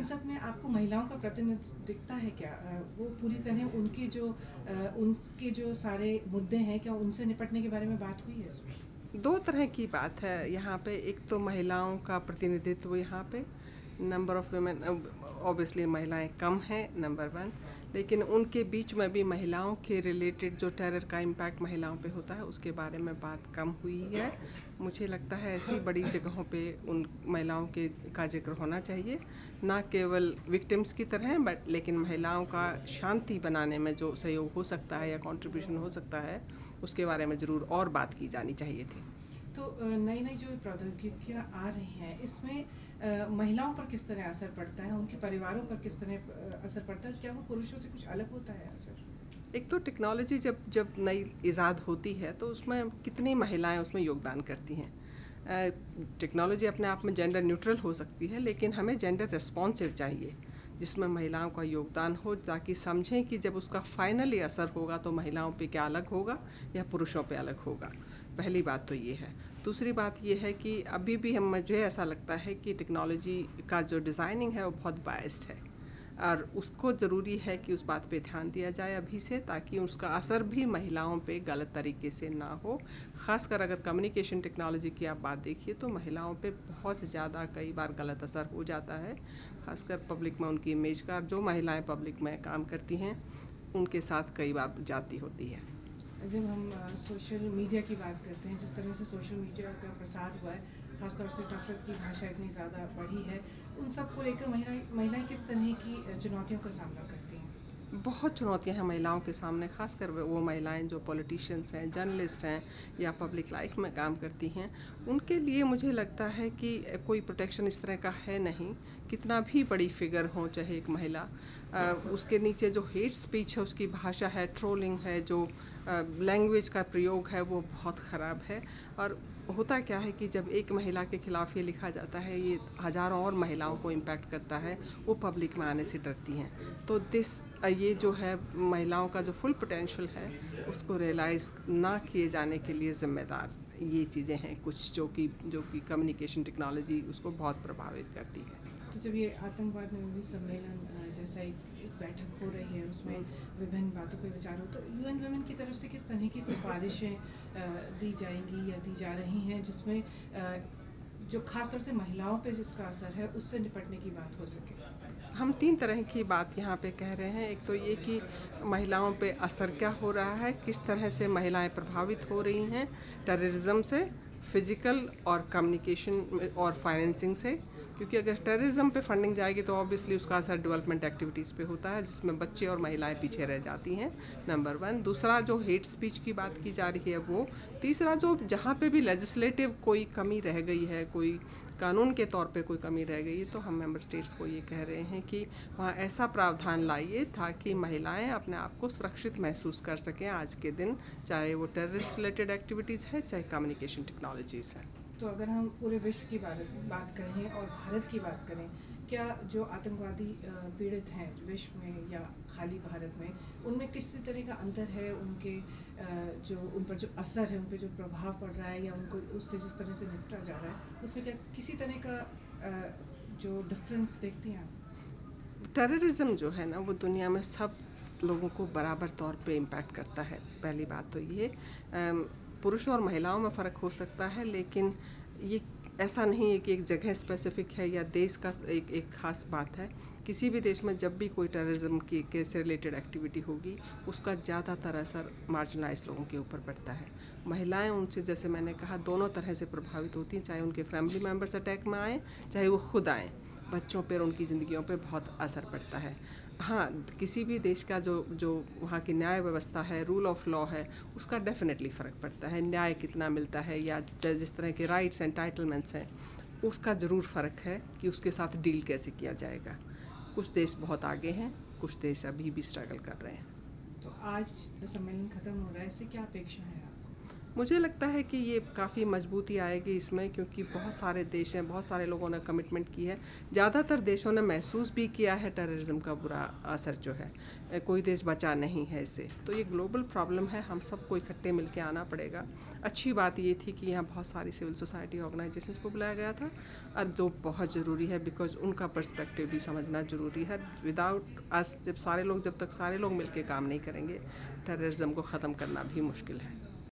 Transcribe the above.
इन सब में आपको महिलाओं का प्रतिनिधित्व दिखता है क्या? वो पूरी तरह उनकी जो उनके जो सारे मुद्दे हैं, क्या उनसे निपटने के बारे में बात हुई है इसमें दो तरह की बात है। यहाँ पे एक तो महिलाओं का प्रतिनिधित्व यहाँ पे नंबर ऑफ़ वेमेन ऑब्वियसली महिलाएँ कम हैं नंबर वन लेकिन उनके बीच में भी महिलाओं के रिलेटेड जो टेरर का इम्पैक्ट महिलाओं पे होता है, उसके बारे में बात कम हुई है। मुझे लगता है ऐसी बड़ी जगहों पे उन महिलाओं के का ज़िक्र होना चाहिए। ना केवल विक्टिम्स की तरह बट लेकिन महिलाओं का शांति बनाने में जो सहयोग हो सकता है या कॉन्ट्रीब्यूशन हो सकता है, उसके बारे में ज़रूर और बात की जानी चाहिए थी। तो नई नई जो प्रौद्योगिकियाँ आ रही हैं, इसमें महिलाओं पर किस तरह असर पड़ता है? उनके परिवारों पर किस तरह असर पड़ता है? क्या वो पुरुषों से कुछ अलग होता है असर? एक तो टेक्नोलॉजी जब जब नई ईजाद होती है तो उसमें कितनी महिलाएँ उसमें योगदान करती हैं? टेक्नोलॉजी अपने आप में जेंडर न्यूट्रल हो सकती है, लेकिन हमें जेंडर रिस्पॉन्सिव चाहिए। जिसमें महिलाओं का योगदान हो, ताकि समझें कि जब उसका फाइनली असर होगा तो महिलाओं पे क्या अलग होगा या पुरुषों पे अलग होगा। पहली बात तो ये है। दूसरी बात ये है कि अभी भी हम, मुझे ऐसा लगता है कि टेक्नोलॉजी का जो डिज़ाइनिंग है, वो बहुत बायस्ड है। और उसको ज़रूरी है कि उस बात पे ध्यान दिया जाए अभी से, ताकि उसका असर भी महिलाओं पे गलत तरीके से ना हो। ख़ासकर अगर कम्युनिकेशन टेक्नोलॉजी की आप बात देखिए तो महिलाओं पे बहुत ज़्यादा कई बार गलत असर हो जाता है। ख़ासकर पब्लिक में उनकी इमेज का, जो महिलाएँ पब्लिक में काम करती हैं, उनके साथ कई बार जाती होती है। जब हम सोशल मीडिया की बात करते हैं, जिस तरह से सोशल मीडिया का प्रसार हुआ है खासतौर से नफरत की भाषा इतनी ज़्यादा बढ़ी है उन सबको लेकर महिलाएँ महिलाएँ किस तरह की चुनौतियों का सामना करती हैं? बहुत चुनौतियाँ हैं महिलाओं के सामने खासकर वो महिलाएँ जो पॉलिटिशियंस हैं जर्नलिस्ट हैं या पब्लिक लाइफ में काम करती हैं उनके लिए मुझे लगता है कि कोई प्रोटेक्शन इस तरह का है नहीं कितना भी बड़ी फिगर हो चाहे एक महिला आ, उसके नीचे जो हेट स्पीच है उसकी भाषा है ट्रोलिंग है जो लैंग्वेज का प्रयोग है वो बहुत ख़राब है और होता क्या है कि जब एक महिला के ख़िलाफ़ ये लिखा जाता है ये हज़ारों और महिलाओं को इम्पैक्ट करता है वो पब्लिक में आने से डरती हैं। तो दिस ये जो है महिलाओं का जो फुल पोटेंशियल है उसको रियलाइज़ ना किए जाने के लिए ज़िम्मेदार ये चीज़ें हैं कुछ जो कि जो कि कम्युनिकेशन टेक्नोलॉजी उसको बहुत प्रभावित करती है। तो जब ये आतंकवाद निरोधी सम्मेलन जैसा एक, बैठक हो रही है उसमें विभिन्न बातों पर विचार हो तो यूएन वुमेन की तरफ़ से किस तरह की सिफारिशें दी जाएँगी या दी जा रही हैं, जिसमें जो खासतौर से महिलाओं पे जिसका असर है, उससे निपटने की बात हो सके? हम तीन तरह की बात यहाँ पे कह रहे हैं। एक तो ये कि महिलाओं पे असर क्या हो रहा है, किस तरह से महिलाएँ प्रभावित हो रही हैं टेररिज्म से फ़िज़िकल और कम्युनिकेशन और फाइनेंसिंग से क्योंकि अगर टेररिज्म पे फंडिंग जाएगी तो ऑब्वियसली उसका असर डेवलपमेंट एक्टिविटीज़ पे होता है, जिसमें बच्चे और महिलाएँ पीछे रह जाती हैं नंबर वन दूसरा जो हेट स्पीच की बात की जा रही है वो, तीसरा जो जहाँ पे भी लेजिस्लेटिव कोई कमी रह गई है, कोई कानून के तौर पे कोई कमी रह गई तो हम मेंबर स्टेट्स को ये कह रहे हैं कि वहाँ ऐसा प्रावधान लाइए ताकि महिलाएँ अपने आप को सुरक्षित महसूस कर सकें आज के दिन, चाहे वो टेररिस्ट रिलेटेड एक्टिविटीज़ है, चाहे कम्युनिकेशन टेक्नोलॉजीज़ हैं। तो अगर हम पूरे विश्व की बात करें और भारत की बात करें, क्या जो आतंकवादी पीड़ित हैं विश्व में या खाली भारत में, उनमें किस तरह का अंतर है? उनके जो उन पर जो असर है, उन पर जो प्रभाव पड़ रहा है या उनको उससे जिस तरह से निपटा जा रहा है, उसमें क्या किसी तरह का जो डिफरेंस देखते हैं आप? टेररिज्म जो है ना, वो दुनिया में सब लोगों को बराबर तौर पे इम्पैक्ट करता है। पहली बात तो ये पुरुषों और महिलाओं में फ़र्क हो सकता है, लेकिन ये ऐसा नहीं है कि एक जगह स्पेसिफिक है या देश का एक एक ख़ास बात है। किसी भी देश में जब भी कोई टेररिज्म की, के से रिलेटेड एक्टिविटी होगी, उसका ज़्यादातर असर मार्जिनाइज लोगों के ऊपर पड़ता है। महिलाएँ उनसे, जैसे मैंने कहा, दोनों तरह से प्रभावित होती हैं, चाहे उनके फैमिली मेंबर्स अटैक में आएँ, चाहे वो खुद आएँ। बच्चों पर उनकी ज़िंदगियों पर बहुत असर पड़ता है। हाँ किसी भी देश का जो जो वहाँ की न्याय व्यवस्था है रूल ऑफ़ लॉ है, उसका डेफिनेटली फ़र्क पड़ता है। न्याय कितना मिलता है या जिस तरह के राइट्स एंटाइटलमेंट्स हैं, उसका ज़रूर फ़र्क है कि उसके साथ डील कैसे किया जाएगा। कुछ देश बहुत आगे हैं, कुछ देश अभी भी स्ट्रगल कर रहे हैं। तो आज जो सम्मेलन ख़त्म हो रहा है, इससे क्या अपेक्षा है मुझे लगता है कि ये काफ़ी मजबूती आएगी इसमें, क्योंकि बहुत सारे देश हैं, बहुत सारे लोगों ने कमिटमेंट की है। ज़्यादातर देशों ने महसूस भी किया है टेररिज्म का बुरा असर जो है। कोई देश बचा नहीं है इससे तो ये ग्लोबल प्रॉब्लम है, हम सबको इकट्ठे मिल के आना पड़ेगा। अच्छी बात ये थी कि यहाँ बहुत सारी सिविल सोसाइटी ऑर्गेनाइजेशंस को बुलाया गया था, और जो बहुत ज़रूरी है बिकॉज़ उनका पर्सपेक्टिव भी समझना ज़रूरी है। विदाउट अस जब सारे लोग, जब तक सारे लोग मिल काम नहीं करेंगे टेररिज्म को ख़त्म करना भी मुश्किल है।